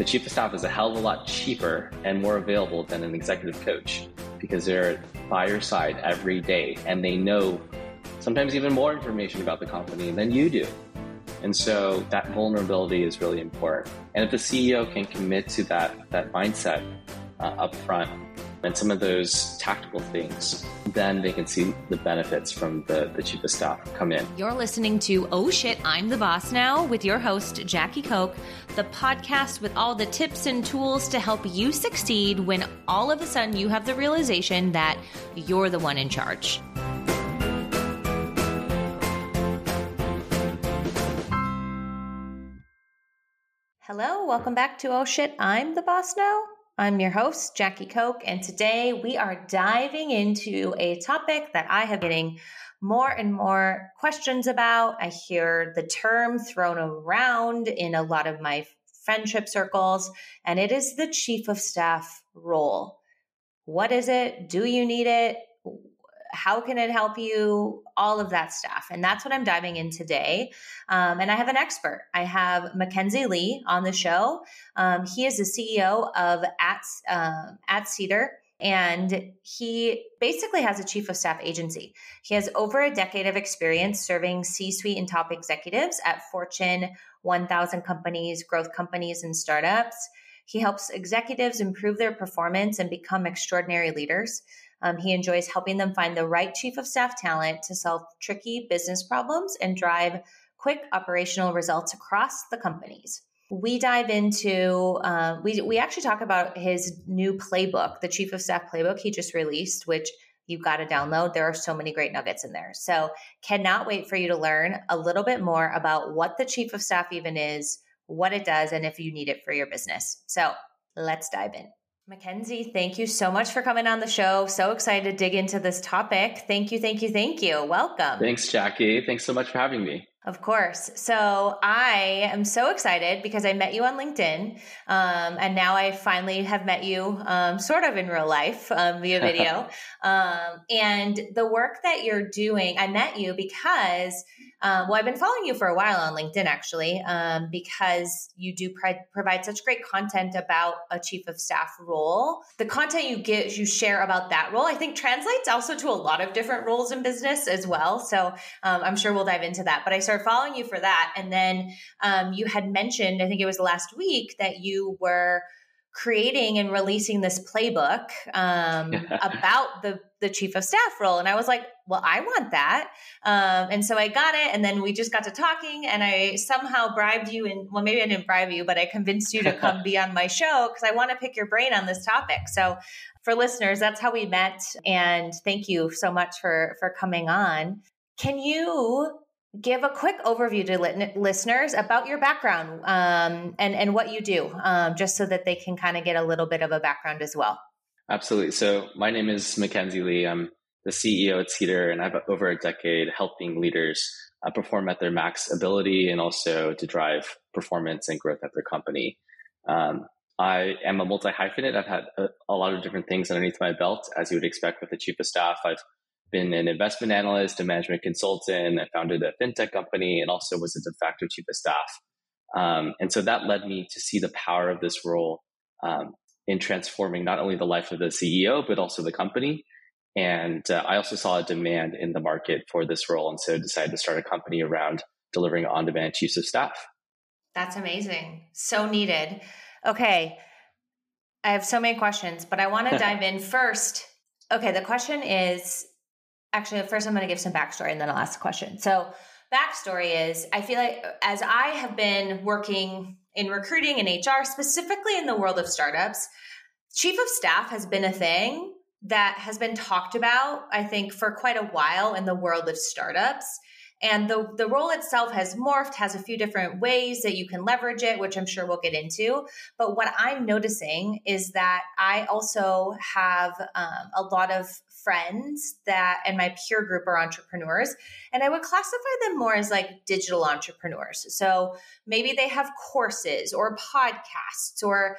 the chief of staff is a hell of a lot cheaper and more available than an executive coach because they're by your side every day and they know sometimes even more information about the company than you do. And so that vulnerability is really important. And if the CEO can commit to that, that mindset uh, up front and some of those tactical things, then they can see the benefits from the, the chief of staff come in. You're listening to Oh Shit, I'm the Boss Now with your host, Jackie Koch, the podcast with all the tips and tools to help you succeed when all of a sudden you have the realization that you're the one in charge. Hello, welcome back to Oh Shit, I'm the Boss Now. I'm your host, Jackie Koch, and today we are diving into a topic that I have getting more and more questions about. I hear the term thrown around in a lot of my friendship circles, and it is the chief of staff role. What is it? Do you need it? How can it help you all of that stuff and that's what i'm diving in today um, and i have an expert i have mackenzie lee on the show um, he is the ceo of at, uh, at cedar and he basically has a chief of staff agency. He has over a decade of experience serving C suite and top executives at Fortune 1000 companies, growth companies, and startups. He helps executives improve their performance and become extraordinary leaders. Um, he enjoys helping them find the right chief of staff talent to solve tricky business problems and drive quick operational results across the companies. We dive into, uh, we, we actually talk about his new playbook, the chief of staff playbook he just released, which you've got to download. There are so many great nuggets in there. So, cannot wait for you to learn a little bit more about what the chief of staff even is, what it does, and if you need it for your business. So, let's dive in. Mackenzie, thank you so much for coming on the show. So excited to dig into this topic. Thank you, thank you, thank you. Welcome. Thanks, Jackie. Thanks so much for having me. Of course. So I am so excited because I met you on LinkedIn. Um, and now I finally have met you um, sort of in real life um, via video. Um, and the work that you're doing, I met you because, um, well, I've been following you for a while on LinkedIn actually, um, because you do provide such great content about a chief of staff role. The content you get, you share about that role, I think translates also to a lot of different roles in business as well. So I'm sure we'll dive into that. But I started following you for that. And then um, you had mentioned, I think it was last week, that you were creating and releasing this playbook um, about the the chief of staff role and i was like well i want that um, and so i got it and then we just got to talking and i somehow bribed you and well maybe i didn't bribe you but i convinced you to come be on my show because i want to pick your brain on this topic so for listeners that's how we met and thank you so much for for coming on can you give a quick overview to li- listeners about your background um, and, and what you do, um, just so that they can kind of get a little bit of a background as well. Absolutely. So, my name is Mackenzie Lee. I'm the CEO at Cedar, and I've over a decade helping leaders uh, perform at their max ability and also to drive performance and growth at their company. Um, I am a multi hyphenate. I've had a, a, lot of different things underneath my belt, as you would expect with the chief of staff. I've been an investment analyst, a management consultant. I founded a fintech company and also was a de facto chief of staff. Um, and so that led me to see the power of this role um, in transforming not only the life of the CEO, but also the company. And uh, I also saw a demand in the market for this role. And so decided to start a company around delivering on demand chiefs of staff. That's amazing. So needed. Okay. I have so many questions, but I want to dive in first. Okay. The question is actually, first I'm going to give some backstory and then I'll ask a question. So, backstory is I feel like as I have been working in recruiting and HR, specifically in the world of startups, chief of staff has been a thing that has been talked about, I think, for quite a while in the world of startups. And the, the role itself has morphed, has a few different ways that you can leverage it, which I'm sure we'll get into. But what I'm noticing is that I also have um, a lot of friends that and my peer group are entrepreneurs and i would classify them more as like digital entrepreneurs so maybe they have courses or podcasts or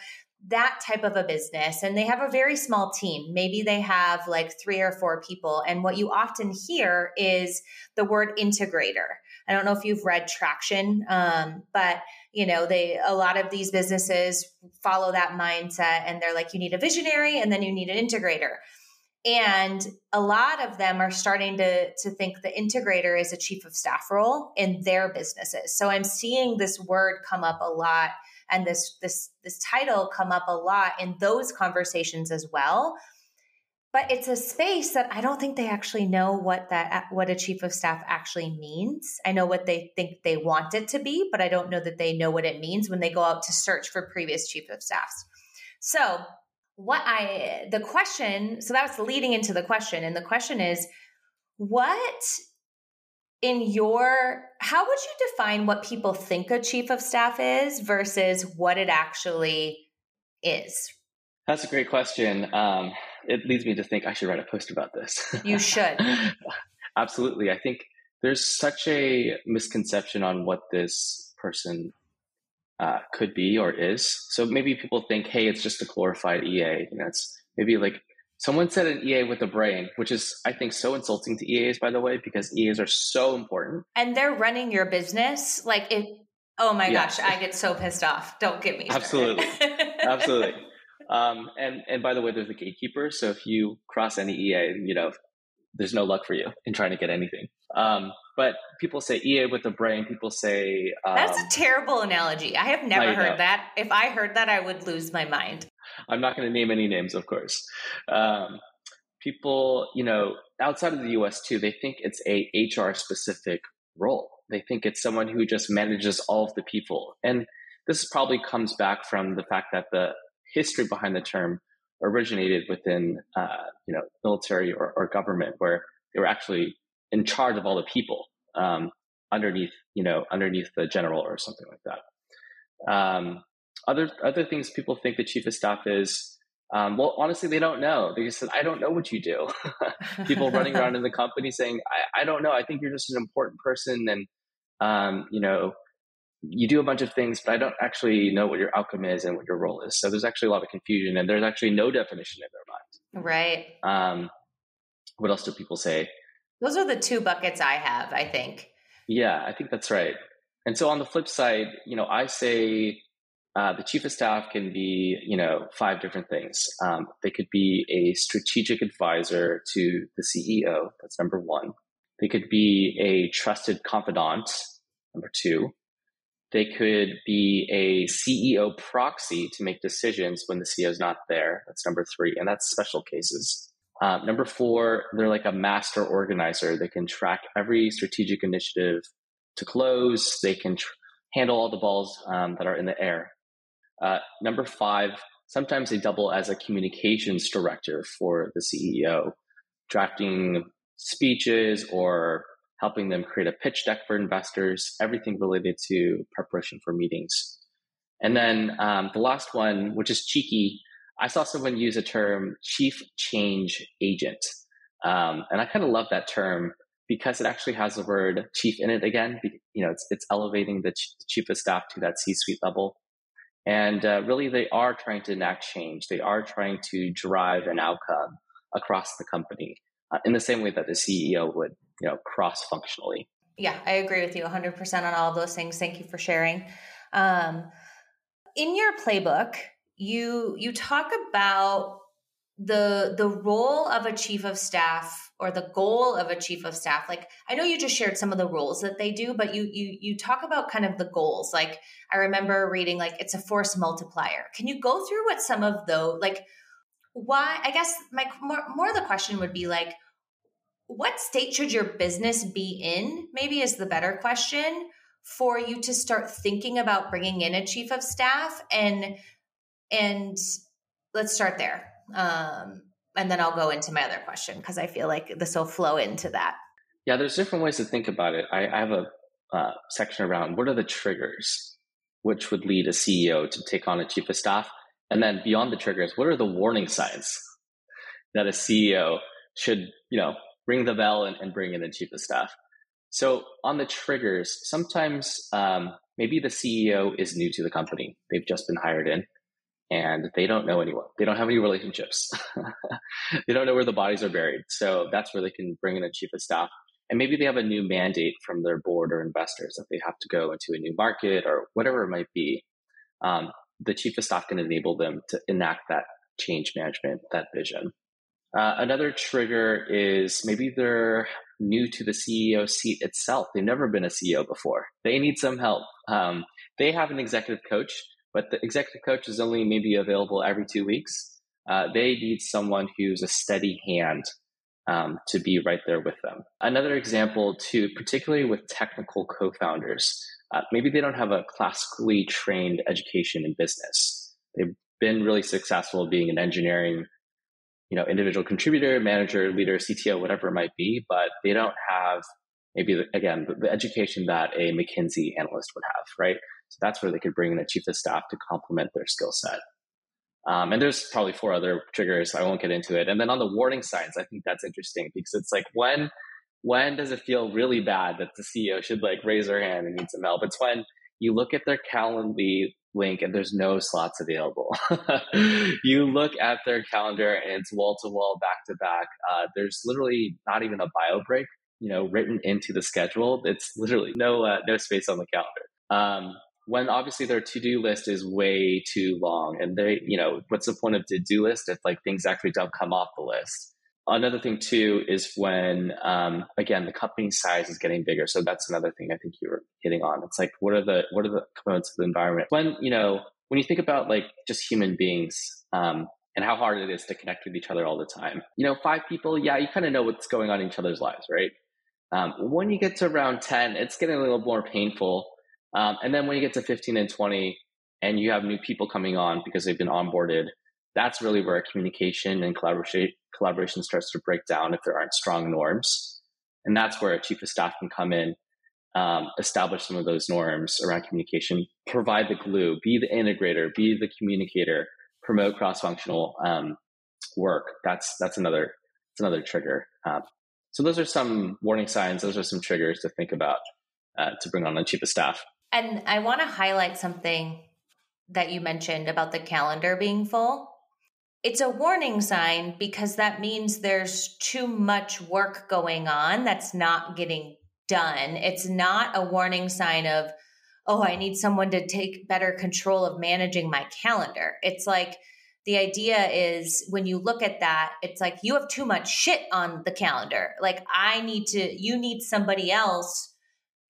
that type of a business and they have a very small team maybe they have like three or four people and what you often hear is the word integrator I don't know if you've read Traction, um, but you know, they a lot of these businesses follow that mindset, and they're like, you need a visionary, and then you need an integrator. And a lot of them are starting to, to think the integrator is a chief of staff role in their businesses. So I'm seeing this word come up a lot and this this this title come up a lot in those conversations as well but it's a space that I don't think they actually know what that uh, what a chief of staff actually means. I know what they think they want it to be, but I don't know that they know what it means when they go out to search for previous chief of staffs. So, what I the question, so that's leading into the question and the question is what in your how would you define what people think a chief of staff is versus what it actually is? That's a great question. Um, it leads me to think I should write a post about this. You should. Absolutely. I think there's such a misconception on what this person uh, could be or is. So maybe people think, hey, it's just a glorified EA. You know, it's maybe like someone said an EA with a brain, which is, I think, so insulting to EAs, by the way, because EAs are so important. And they're running your business. Like, if, oh my yeah. gosh, I get so pissed off. Don't get me. Absolutely. Absolutely. Um, and and by the way, there's a gatekeeper. So if you cross any EA, you know, there's no luck for you in trying to get anything. Um, but people say EA with a brain. People say um, that's a terrible analogy. I have never heard know. that. If I heard that, I would lose my mind. I'm not going to name any names, of course. Um, people, you know, outside of the U.S. too, they think it's a HR specific role. They think it's someone who just manages all of the people, and this probably comes back from the fact that the history behind the term originated within uh, you know military or, or, government where they were actually in charge of all the people um, underneath you know underneath the general or something like that um, other other things people think the chief of staff is um, well honestly they don't know they just said i don't know what you do people running around in the company saying I, I, don't know i think you're just an important person and um, you know you do a bunch of things, but I don't actually know what your outcome is and what your role is. So there's actually a lot of confusion, and there's actually no definition in their mind. Right. Um, what else do people say? Those are the two buckets I have. I think. Yeah, I think that's right. And so on the flip side, you know, I say uh, the chief of staff can be, you know, five different things. Um, they could be a strategic advisor to the CEO. That's number one. They could be a trusted confidant. Number two they could be a CEO proxy to make decisions when the CEO is not there. That's number three, and that's special cases. Um, number four, they're like a master organizer. They can track every strategic initiative to close. They can tr- handle all the balls um, that are in the air. Uh, number five, sometimes they double as a communications director for the CEO, drafting speeches or helping them create a pitch deck for investors, everything related to preparation for meetings. And then um, the last one, which is cheeky, I saw someone use a term chief change agent. Um, and I kind of love that term because it actually has the word chief in it again. You know, it's, it's elevating the, ch- the chief of staff to that C suite level. And uh, really, they are trying to enact change. They are trying to drive an outcome across the company uh, in the same way that the CEO would you know cross functionally yeah i agree with you 100% on all of those things. Thank you for sharing. Um, in your playbook you you talk about the the role of a chief of staff or the goal of a chief of staff like i know you just shared some of the roles that they do but you you you talk about kind of the goals like i remember reading like it's a force multiplier can you go through what some of those like why i guess my more, more the question would be like what state should your business be in? Maybe is the better question for you to start thinking about bringing in a chief of staff and and let's start there. Um, and then I'll go into my other question because I feel like this will flow into that. Yeah, there's different ways to think about it. I, I have a uh, section around what are the triggers which would lead a CEO to take on a chief of staff, and then beyond the triggers, what are the warning signs that a CEO should you know ring the bell and, and bring in the chief of staff. So on the triggers, sometimes um, maybe the CEO is new to the company. They've just been hired in and they don't know anyone. They don't have any relationships. they don't know where the bodies are buried. So that's where they can bring in a chief of staff and maybe they have a new mandate from their board or investors that they have to go into a new market or whatever it might be. Um, the chief of staff can enable them to enact that change management, that vision. Uh, another trigger is maybe they're new to the CEO seat itself. They've never been a CEO before. They need some help. Um, they have an executive coach, but the executive coach is only maybe available every two weeks. Uh, they need someone who's a steady hand um, to be right there with them. Another example, too, particularly with technical co founders, uh, maybe they don't have a classically trained education in business. They've been really successful being an engineering you know individual contributor manager leader cto whatever it might be but they don't have maybe again the, the education that a mckinsey analyst would have right so that's where they could bring in a chief of staff to complement their skill set um, and there's probably four other triggers i won't get into it and then on the warning signs i think that's interesting because it's like when when does it feel really bad that the ceo should like raise their hand and need some help it's when you look at their calendly link and there's no slots available. you look at their calendar and it's wall to wall, back to back. Uh, there's literally not even a bio break, you know, written into the schedule. It's literally no uh, no space on the calendar. Um, when obviously their to do list is way too long, and they, you know, what's the point of to do list if like things actually don't come off the list? Another thing too is when um, again the company size is getting bigger. So that's another thing I think you were hitting on. It's like what are the what are the components of the environment? When you know when you think about like just human beings um, and how hard it is to connect with each other all the time. You know, five people, yeah, you kind of know what's going on in each other's lives, right? Um, when you get to around ten, it's getting a little more painful. Um, and then when you get to fifteen and twenty, and you have new people coming on because they've been onboarded, that's really where communication and collaboration collaboration starts to break down if there aren't strong norms. And that's where a chief of staff can come in, um, establish some of those norms around communication, provide the glue, be the integrator, be the communicator, promote cross-functional um, work. That's that's another that's another trigger. Um, so those are some warning signs. Those are some triggers to think about uh, to bring on a chief of staff. And I want to highlight something that you mentioned about the calendar being full it's a warning sign because that means there's too much work going on that's not getting done. It's not a warning sign of, oh, I need someone to take better control of managing my calendar. It's like the idea is when you look at that, it's like you have too much shit on the calendar. Like, I need to, you need somebody else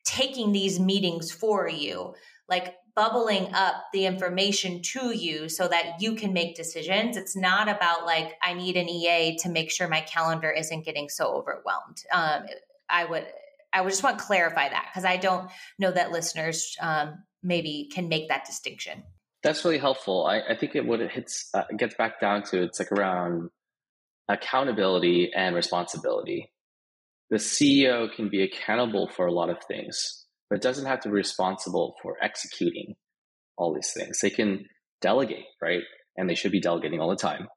taking these meetings for you. Like, bubbling up the information to you so that you can make decisions. It's not about like, I need an EA to make sure my calendar isn't getting so overwhelmed. Um, I would, I would just want to clarify that because I don't know that listeners um, maybe can make that distinction. That's really helpful. I, I think it what it hits uh, gets back down to it's like around accountability and responsibility. The CEO can be accountable for a lot of things but doesn't have to be responsible for executing all these things. They can delegate, right? And they should be delegating all the time.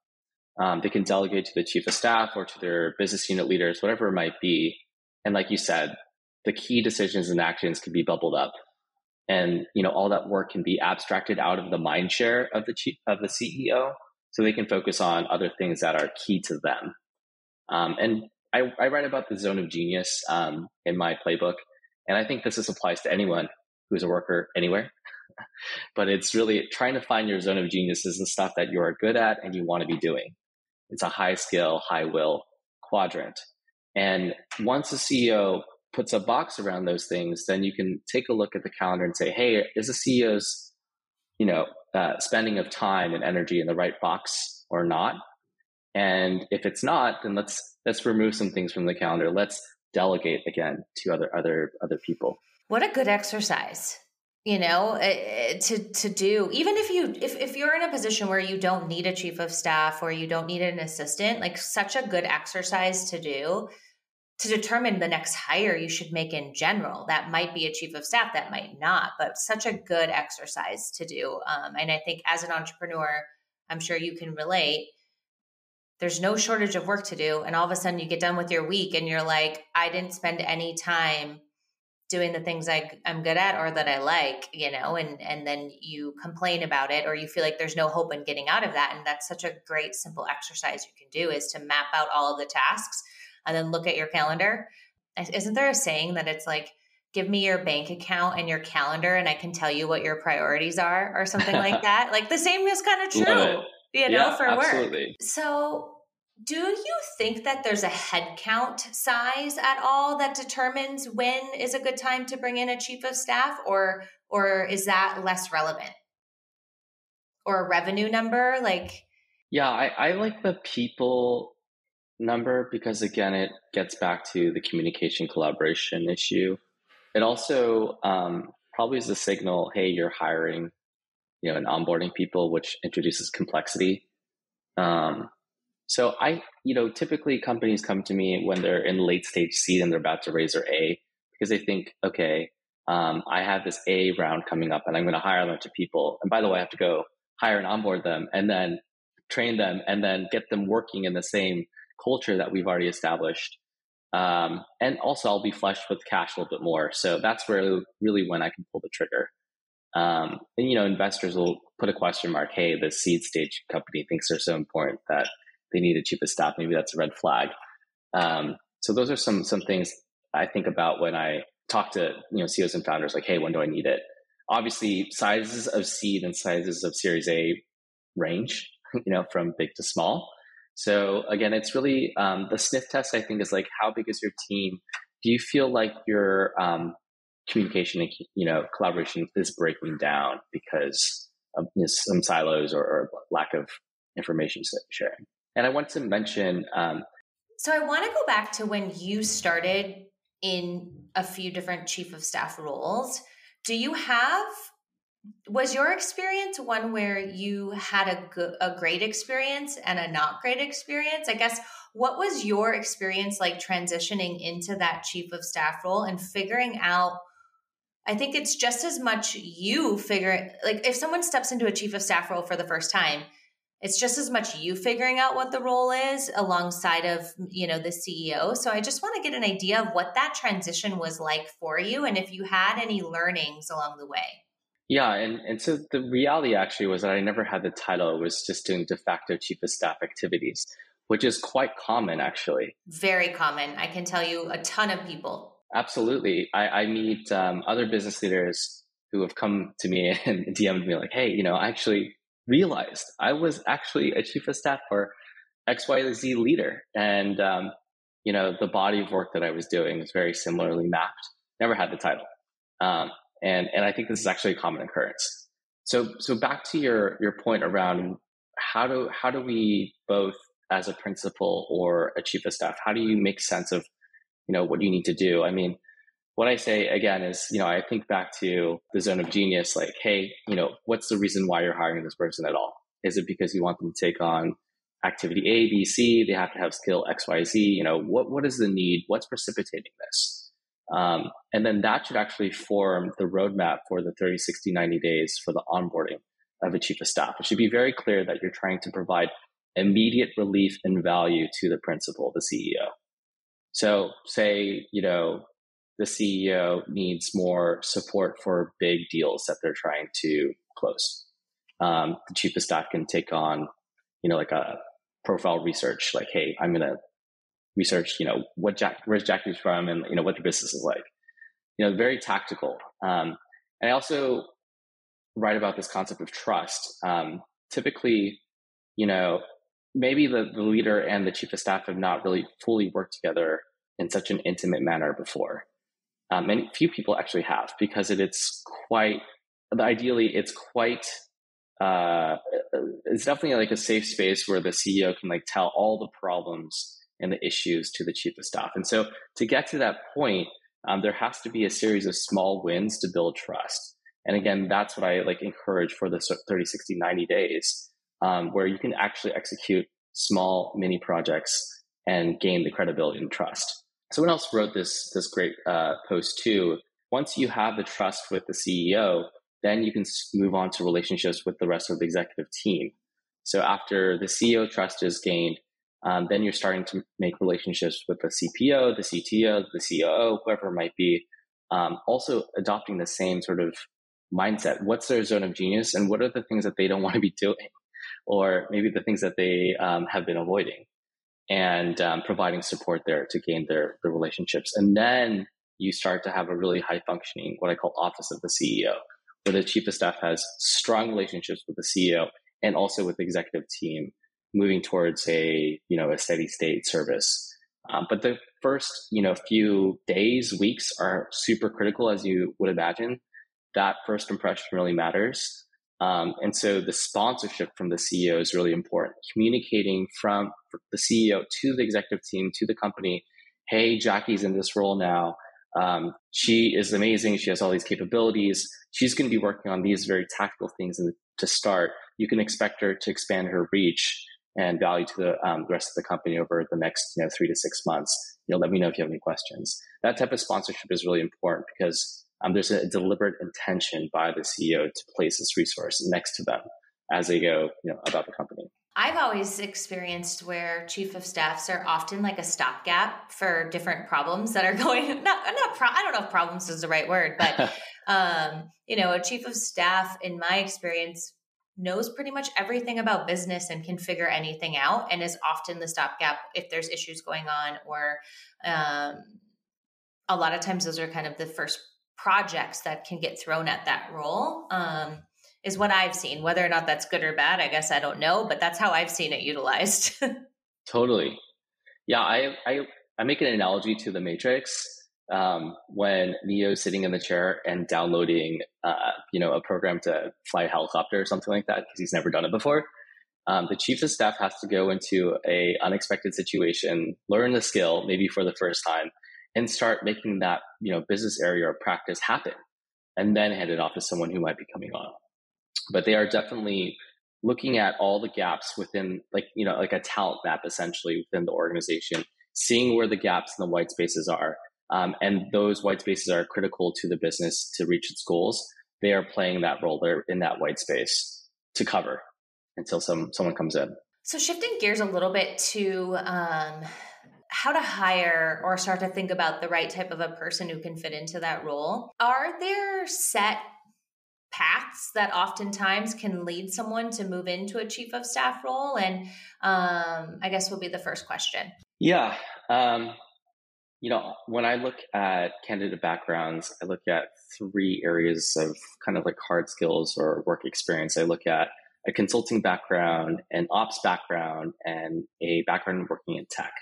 Um, they can delegate to the chief of staff or to their business unit leaders, whatever it might be. And like you said, the key decisions and actions can be bubbled up, and you know all that work can be abstracted out of the mind share of the chief of the CEO, so they can focus on other things that are key to them. Um, and I, I, write about the zone of genius um, in my playbook, and I think this is applies to anyone who's a worker anywhere. but it's really trying to find your zone of genius is the stuff that you are good at and you want to be doing. It's a high skill, high will quadrant. And once a CEO puts a box around those things, then you can take a look at the calendar and say, hey, is the CEO's, you know, uh, spending of time and energy in the right box or not? And if it's not, then let's let's remove some things from the calendar. Let's delegate again to other other other people. What a good exercise you know uh, to to do. Even if you if, if you're in a position where you don't need a chief of staff or you don't need an assistant like such a good exercise to do to determine the next hire you should make in general. That might be a chief of staff that might not but such a good exercise to do. Um, and i think as an entrepreneur i'm sure you can relate there's no shortage of work to do and all of a sudden you get done with your week and you're like i didn't spend any time doing the things I, i'm good at or that i like you know and and then you complain about it or you feel like there's no hope in getting out of that and that's such a great simple exercise you can do is to map out all of the tasks and then look at your calendar. Isn't there a saying that it's like give me your bank account and your calendar and I can tell you what your priorities are or something like that. Like the same is kind of true, you know, yeah, for absolutely. work. So do you think that there's a headcount size at all that determines when is a good time to bring in a chief of staff or or is that less relevant? Or a revenue number? Like Yeah, I, I like the people number because again it gets back to the communication collaboration issue it also um, probably is a signal hey you're hiring you know and onboarding people which introduces complexity um, so i you know typically companies come to me when they're in late stage seed and they're about to raise their a because they think okay um, i have this a round coming up and i'm going to hire a bunch of people and by the way i have to go hire and onboard them and then train them and then get them working in the same culture that we've already established um, and also, I'll be flushed with cash a little bit more. So that's where really when I can pull the trigger. Um, and you know, investors will put a question mark. Hey, the seed stage company thinks they're so important that they need a of staff. Maybe that's a red flag. Um, so those are some some things I think about when I talk to you know CEOs and founders. Like, hey, when do I need it? Obviously, sizes of seed and sizes of Series A range. You know, from big to small. So again, it's really um, the sniff test. I think is like how big is your team? Do you feel like your um, communication and you know collaboration is breaking down because of you know, some silos or, or, lack of information sharing? And I want to mention. Um, so I want to go back to when you started in a few different chief of staff roles. Do you have was your experience one where you had a a great experience and a not great experience? I guess what was your experience like transitioning into that chief of staff role and figuring out I think it's just as much you figure like if someone steps into a chief of staff role for the first time, it's just as much you figuring out what the role is alongside of, you know, the CEO. So I just want to get an idea of what that transition was like for you and if you had any learnings along the way. Yeah, and, and so the reality actually was that I never had the title. I was just doing de facto chief of staff activities, which is quite common actually. Very common. I can tell you a ton of people. Absolutely. I, I meet um, other business leaders who have come to me and DM'd me like, hey, you know, I actually realized I was actually a chief of staff for XYZ leader. And, um, you know, the body of work that I was doing was very similarly mapped. Never had the title. Um, and and I think this is actually a common occurrence. So so back to your your point around how do how do we both as a principal or a chief of staff how do you make sense of you know what you need to do? I mean, what I say again is you know I think back to the zone of genius like hey you know what's the reason why you're hiring this person at all? Is it because you want them to take on activity A, B, C? They have to have skill X, Y, Z. You know what what is the need? What's precipitating this? Um, and then that should actually form the roadmap for the 30, 60, 90 days for the onboarding of a chief of staff. It should be very clear that you're trying to provide immediate relief and value to the principal, the CEO. So say, you know, the CEO needs more support for big deals that they're trying to close. Um, the of staff can take on, you know, like a profile research, like, hey, I'm going to research, you know, what Jack, where's Jackie's from and, you know, what the business is like. You know, very tactical. Um, and I also write about this concept of trust. Um, typically, you know, maybe the, the leader and the chief of staff have not really fully worked together in such an intimate manner before. Um, and few people actually have because it, it's quite, ideally, it's quite, uh, it's definitely like a safe space where the CEO can like tell all the problems and the issues to the chief of staff. And so to get to that point, um, there has to be a series of small wins to build trust. And again, that's what I like encourage for the 30, 60, 90 days, um, where you can actually execute small mini projects and gain the credibility and trust. Someone else wrote this, this great uh, post too. Once you have the trust with the CEO, then you can move on to relationships with the rest of the executive team. So after the CEO trust is gained, um, then you're starting to make relationships with the CPO, the CTO, the COO, whoever it might be. Um, also adopting the same sort of mindset. What's their zone of genius, and what are the things that they don't want to be doing, or maybe the things that they um, have been avoiding. and um, providing support there to gain their, their relationships. And then you start to have a really high functioning, what I call office of the CEO, where the chief of staff has strong relationships with the CEO and also with the executive team moving towards a, you know, a steady state service. Um, but the first, you know, few days, weeks are super critical, as you would imagine. That first impression really matters. Um, and so the sponsorship from the CEO is really important. Communicating from the CEO to the executive team, to the company, hey, Jackie's in this role now. Um, she is amazing. She has all these capabilities. She's going to be working on these very tactical things to start. You can expect her to expand her reach and value to the, um, the rest of the company over the next you know three to six months. You know, let me know if you have any questions. That type of sponsorship is really important because um, there's a deliberate intention by the CEO to place this resource next to them as they go you know about the company. I've always experienced where chief of staffs are often like a stopgap for different problems that are going. Not not pro, I don't know if problems is the right word, but um, you know, a chief of staff, in my experience, knows pretty much everything about business and can figure anything out, and is often the stopgap if there's issues going on, or um, a lot of times those are kind of the first projects that can get thrown at that role. Um, is what I've seen. Whether or not that's good or bad, I guess I don't know, but that's how I've seen it utilized. totally. Yeah, I, I I make an analogy to the Matrix um, when Neo's sitting in the chair and downloading, uh, you know, a program to fly a helicopter or something like that because he's never done it before. Um, the chief of staff has to go into a unexpected situation, learn the skill maybe for the first time, and start making that you know business area or practice happen, and then hand it off to someone who might be coming on. But they are definitely looking at all the gaps within like you know like a talent map essentially within the organization seeing where the gaps and the white spaces are um, and those white spaces are critical to the business to reach its goals. They are playing that role they're in that white space to cover until some someone comes in. So shifting gears a little bit to um, how to hire or start to think about the right type of a person who can fit into that role are there set paths that oftentimes can lead someone to move into a chief of staff role? And um, I guess will be the first question. Yeah. Um, you know, when I look at candidate backgrounds, I look at three areas of kind of like hard skills or work experience. I look at a consulting background, an ops background, and a background working in tech.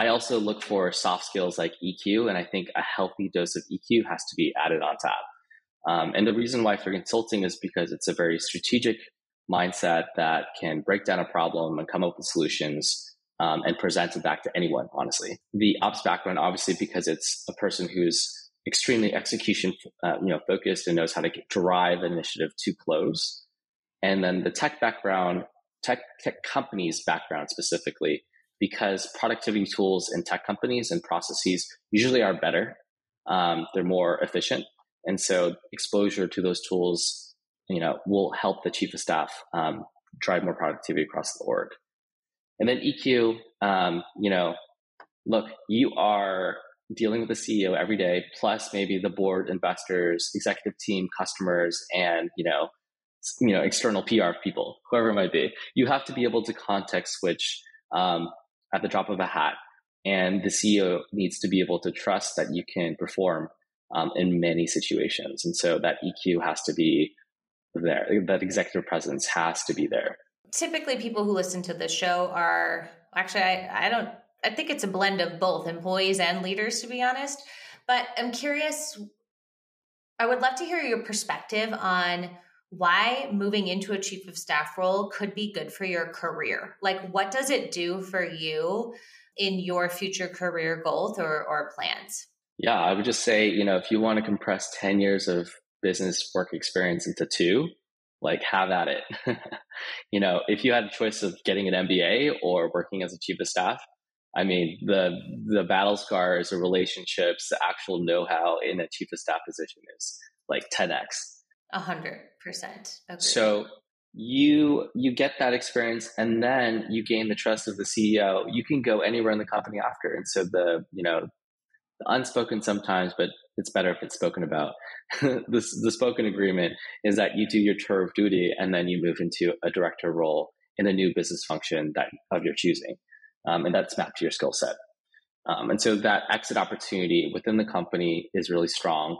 I also look for soft skills like EQ, and I think a healthy dose of EQ has to be added on top. Um, and the reason why for consulting is because it's a very strategic mindset that can break down a problem and come up with solutions um, and present it back to anyone, honestly. The ops background, obviously, because it's a person who's extremely execution uh, you know, focused and knows how to get, drive initiative to close. And then the tech background, tech, tech companies background specifically, because productivity tools in tech companies and processes usually are better. Um, they're more efficient and so exposure to those tools, you know, will help the chief of staff um, drive more productivity across the org. And then EQ, um, you know, look, you are dealing with the CEO every day, plus maybe the board, investors, executive team, customers, and you know, you know, external PR people, whoever it might be. You have to be able to context switch um, at the drop of a hat, and the CEO needs to be able to trust that you can perform um, in many situations. And so that EQ has to be there. That executive presence has to be there. Typically, people who listen to this show are actually, I, I don't, I think it's a blend of both employees and leaders, to be honest. But I'm curious, I would love to hear your perspective on why moving into a chief of staff role could be good for your career. Like, what does it do for you in your future career goals or, or plans? Yeah, I would just say, you know, if you want to compress 10 years of business work experience into two, like have at it. you know, if you had a choice of getting an MBA or working as a chief of staff, I mean, the the battle scars, the relationships, the actual know-how in a chief of staff position is like 10x. A hundred percent. So you you get that experience and then you gain the trust of the CEO. You can go anywhere in the company after. And so the, you know, the unspoken sometimes, but it's better if it's spoken about. the, the spoken agreement is that you do your tour of duty and then you move into a director role in a new business function that of your choosing. um, and that's mapped to your skill set. Um, and so that exit opportunity within the company is really strong.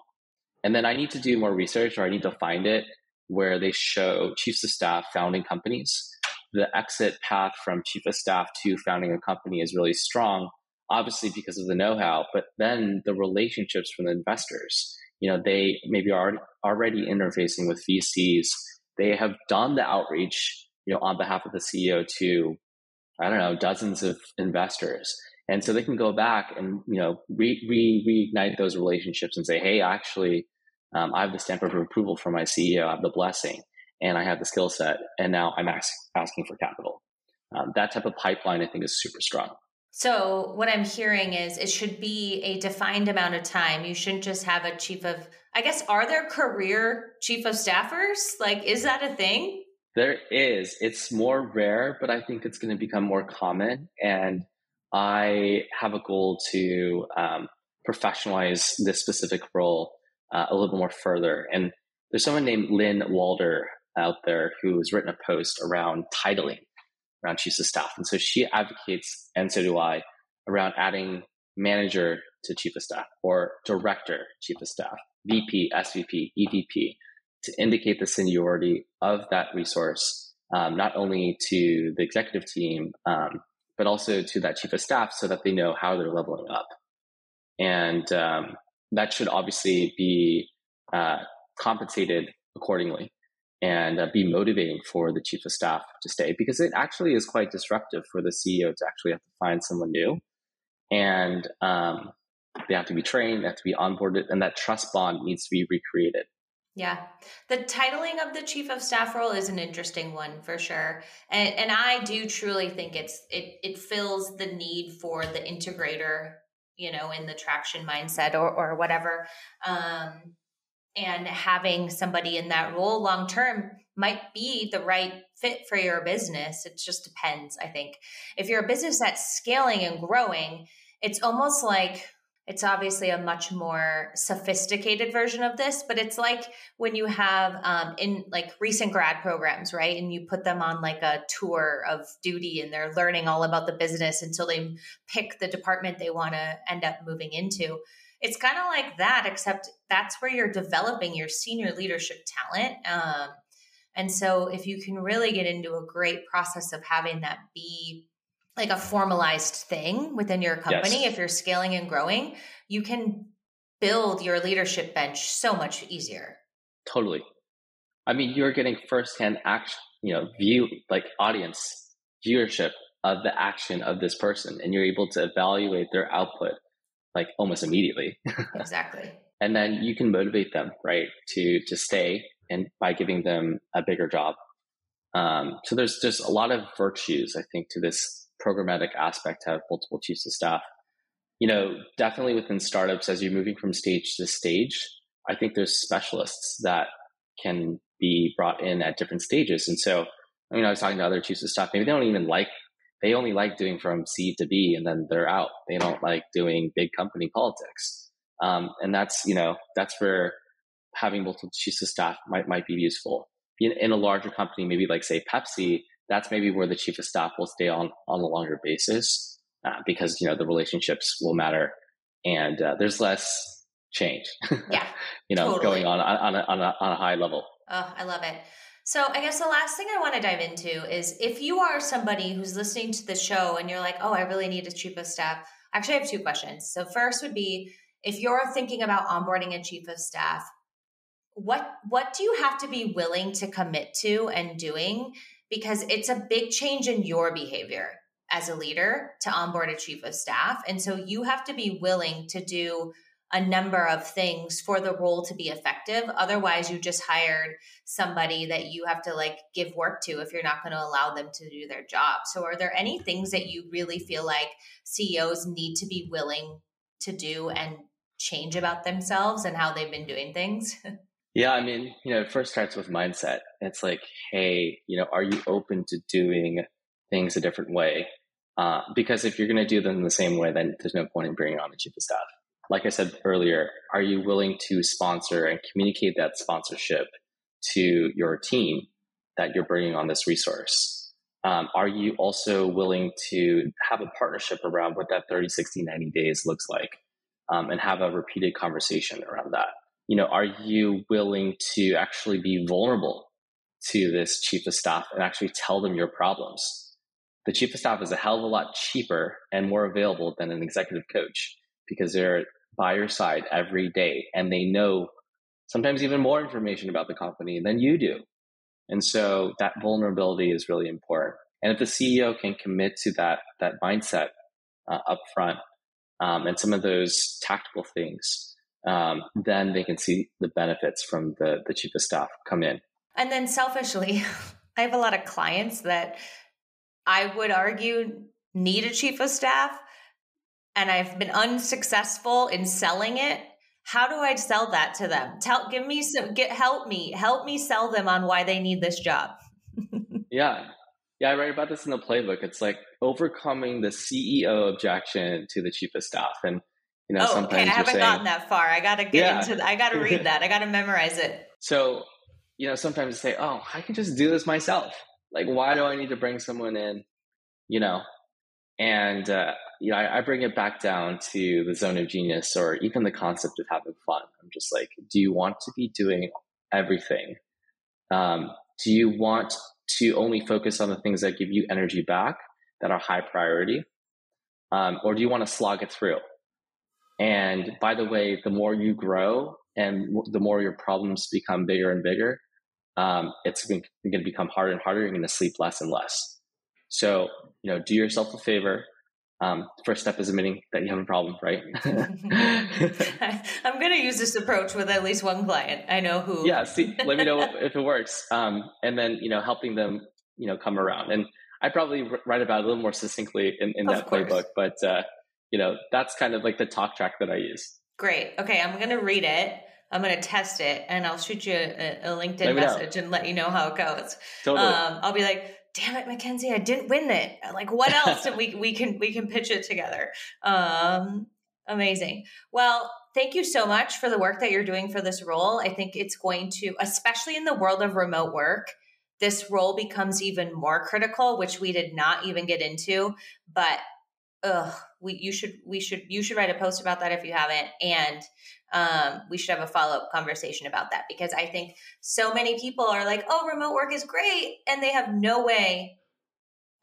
And then I need to do more research or I need to find it where they show chiefs of staff founding companies. The exit path from chief of staff to founding a company is really strong, obviously because of the know how, but then the relationships from the investors. You know, they maybe are already interfacing with VCs. They have done the outreach, you know, on behalf of the CEO to, I don't know, dozens of investors. And so they can go back and, you know, re, re, reignite those relationships and say, hey, actually, um, I have the stamp of approval from my CEO, I have the blessing, and I have the skill set, and now I'm ask, asking for capital. Um, that type of pipeline, I think, is super strong. So, what I'm hearing is it should be a defined amount of time. You shouldn't just have a chief of, I guess, are there career chief of staffers? Like, is that a thing? There is. It's more rare, but I think it's going to become more common. And I have a goal to um, professionalize this specific role uh, a little bit more further. And there's someone named Lynn Walder out there who has written a post around titling around chiefs of staff. And so she advocates, and so do I, around adding manager to chief of staff or director chief of staff, VP, SVP, EVP to indicate the seniority of that resource, um, not only to the executive team, um, but also to that chief of staff so that they know how they're leveling up. And um, that should obviously be uh, compensated accordingly and uh, be motivating for the chief of staff to stay because it actually is quite disruptive for the CEO to actually have to find someone new. And um, they have to be trained, they have to be onboarded, and that trust bond needs to be recreated. Yeah. The titling of the chief of staff role is an interesting one for sure. And and I do truly think it's it it fills the need for the integrator, you know, in the traction mindset or or whatever. Um and having somebody in that role long term might be the right fit for your business. It just depends, I think. If you're a business that's scaling and growing, it's almost like it's obviously a much more sophisticated version of this, but it's like when you have um, in like recent grad programs, right? And you put them on like a tour of duty and they're learning all about the business until they pick the department they want to end up moving into. It's kind of like that, except that's where you're developing your senior leadership talent. Um, and so if you can really get into a great process of having that be like a formalized thing within your company, yes. if you're scaling and growing, you can build your leadership bench so much easier. Totally. I mean, you're getting firsthand action, you know, view like audience viewership of the action of this person, and you're able to evaluate their output like almost immediately. exactly. and then you can motivate them, right, to to stay, and by giving them a bigger job. Um, so there's just a lot of virtues, I think, to this programmatic aspect to have multiple chiefs of staff. You know, definitely within startups, as you're moving from stage to stage, I think there's specialists that can be brought in at different stages. And so, I mean, I was talking to other chiefs of staff, maybe they don't even like, they only like doing from C to B and then they're out. They don't like doing big company politics. Um, and that's, you know, that's where having multiple chiefs of staff might, might be useful. In, in a larger company, maybe like say Pepsi, that's maybe where the chief of staff will stay on on a longer basis uh, because you know the relationships will matter and uh, there's less change. Yeah, you know, totally. going on on a, on a, on a high level. Oh, I love it. So I guess the last thing I want to dive into is if you are somebody who's listening to the show and you're like, oh, I really need a chief of staff. Actually, I have two questions. So first would be if you're thinking about onboarding a chief of staff, what what do you have to be willing to commit to and doing because it's a big change in your behavior as a leader to onboard a chief of staff. And so you have to be willing to do a number of things for the role to be effective. Otherwise, you just hired somebody that you have to like give work to if you're not going to allow them to do their job. So, are there any things that you really feel like CEOs need to be willing to do and change about themselves and how they've been doing things? Yeah, I mean, you know, it first starts with mindset. It's like, hey, you know, are you open to doing things a different way? Uh, because if you're going to do them the same way, then there's no point in bringing on the chief of staff. Like I said earlier, are you willing to sponsor and communicate that sponsorship to your team that you're bringing on this resource? Um, are you also willing to have a partnership around what that 30, 60, 90 days looks like um, and have a repeated conversation around that? You know, are you willing to actually be vulnerable to this chief of staff and actually tell them your problems? The chief of staff is a hell of a lot cheaper and more available than an executive coach because they're by your side every day and they know sometimes even more information about the company than you do. And so that vulnerability is really important. And if the CEO can commit to that that mindset uh, up front um, and some of those tactical things, um, then they can see the benefits from the the chief of staff come in. And then selfishly, I have a lot of clients that I would argue need a chief of staff, and I've been unsuccessful in selling it how do I sell that to them? Tell, give me some, get help me, help me sell them on why they need this job. yeah, yeah, I write about this in the playbook. It's like overcoming the CEO objection to the chief of staff, and you know, oh, okay, I haven't saying, gotten that far. I got to get yeah. into. I got to read that. I got to memorize it. So, you know, sometimes say, "Oh, I can just do this myself. Like, why do I need to bring someone in?" You know, and uh, you know, I, I, bring it back down to the zone of genius or even the concept of having fun. I'm just like, do you want to be doing everything? Um, do you want to only focus on the things that give you energy back that are high priority? Um, or do you want to slog it through? And by the way, the more you grow and the more your problems become bigger and bigger, um, it's going to become harder and harder. You're going to sleep less and less. So, you know, do yourself a favor. Um, first step is admitting that you have a problem, right? I'm going to use this approach with at least one client. I know who. Yeah, see, let me know if it works. Um, and then, you know, helping them, you know, come around. And I probably write about it a little more succinctly in, in that playbook, but, uh, you know, that's kind of like the talk track that I use. Great. Okay. I'm going to read it. I'm going to test it and I'll shoot you a, a LinkedIn message know. and let you know how it goes. Totally. Um, I'll be like, damn it, Mackenzie, I didn't win it. Like, what else? and we we can we can pitch it together. Um, amazing. Well, thank you so much for the work that you're doing for this role. I think it's going to, especially in the world of remote work, this role becomes even more critical, which we did not even get into. But ugh, we you should we should you should write a post about that if you haven't, and um, we should have a follow up conversation about that because I think so many people are like, oh, remote work is great, and they have no way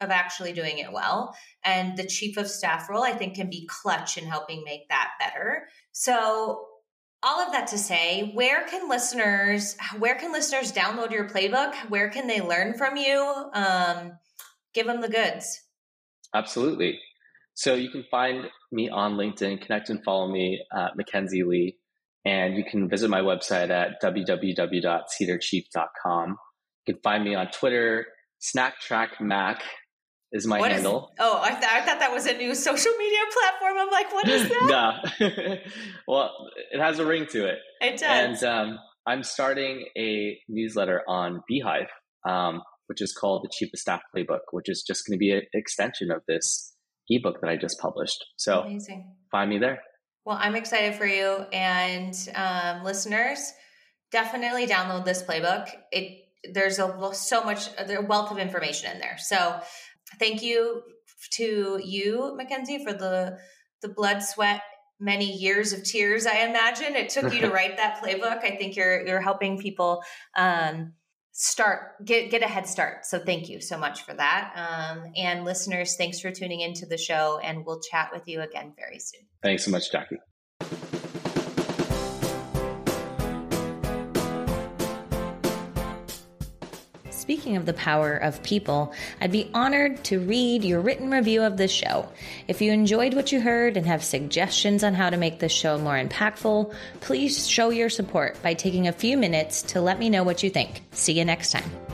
of actually doing it well. And the chief of staff role, I think, can be clutch in helping make that better. So all of that to say where can listeners where can listeners download your playbook? Where can they learn from you? Um, give them the goods. Absolutely so you can find me on LinkedIn, connect and follow me, uh, Mackenzie Lee, and you can visit my website at www.cedarchief.com. You can find me on Twitter. Snack Track Mac is my what handle. Is, oh, I, th- I, thought that was a new social media platform. I'm like, what is that? no. well, it has a ring to it. It does. And um, I'm starting a newsletter on beehiiv, um, which is called the Chief of Staff Playbook, which is just going to be an extension of this ebook that I just published. So Amazing. find me there. Well, I'm excited for you and um, listeners. Definitely download this playbook. It there's a so much a wealth of information in there. So thank you to you, Mackenzie, for the the blood, sweat, many years of tears. I imagine it took you to write that playbook. I think you're you're helping people um, start get get a head start. So thank you so much for that. Um, and listeners thanks for tuning into the show and we'll chat with you again very soon. Thanks so much jackie Speaking of the power of people, I'd be honored to read your written review of this show. If you enjoyed what you heard and have suggestions on how to make this show more impactful, please show your support by taking a few minutes to let me know what you think. See you next time.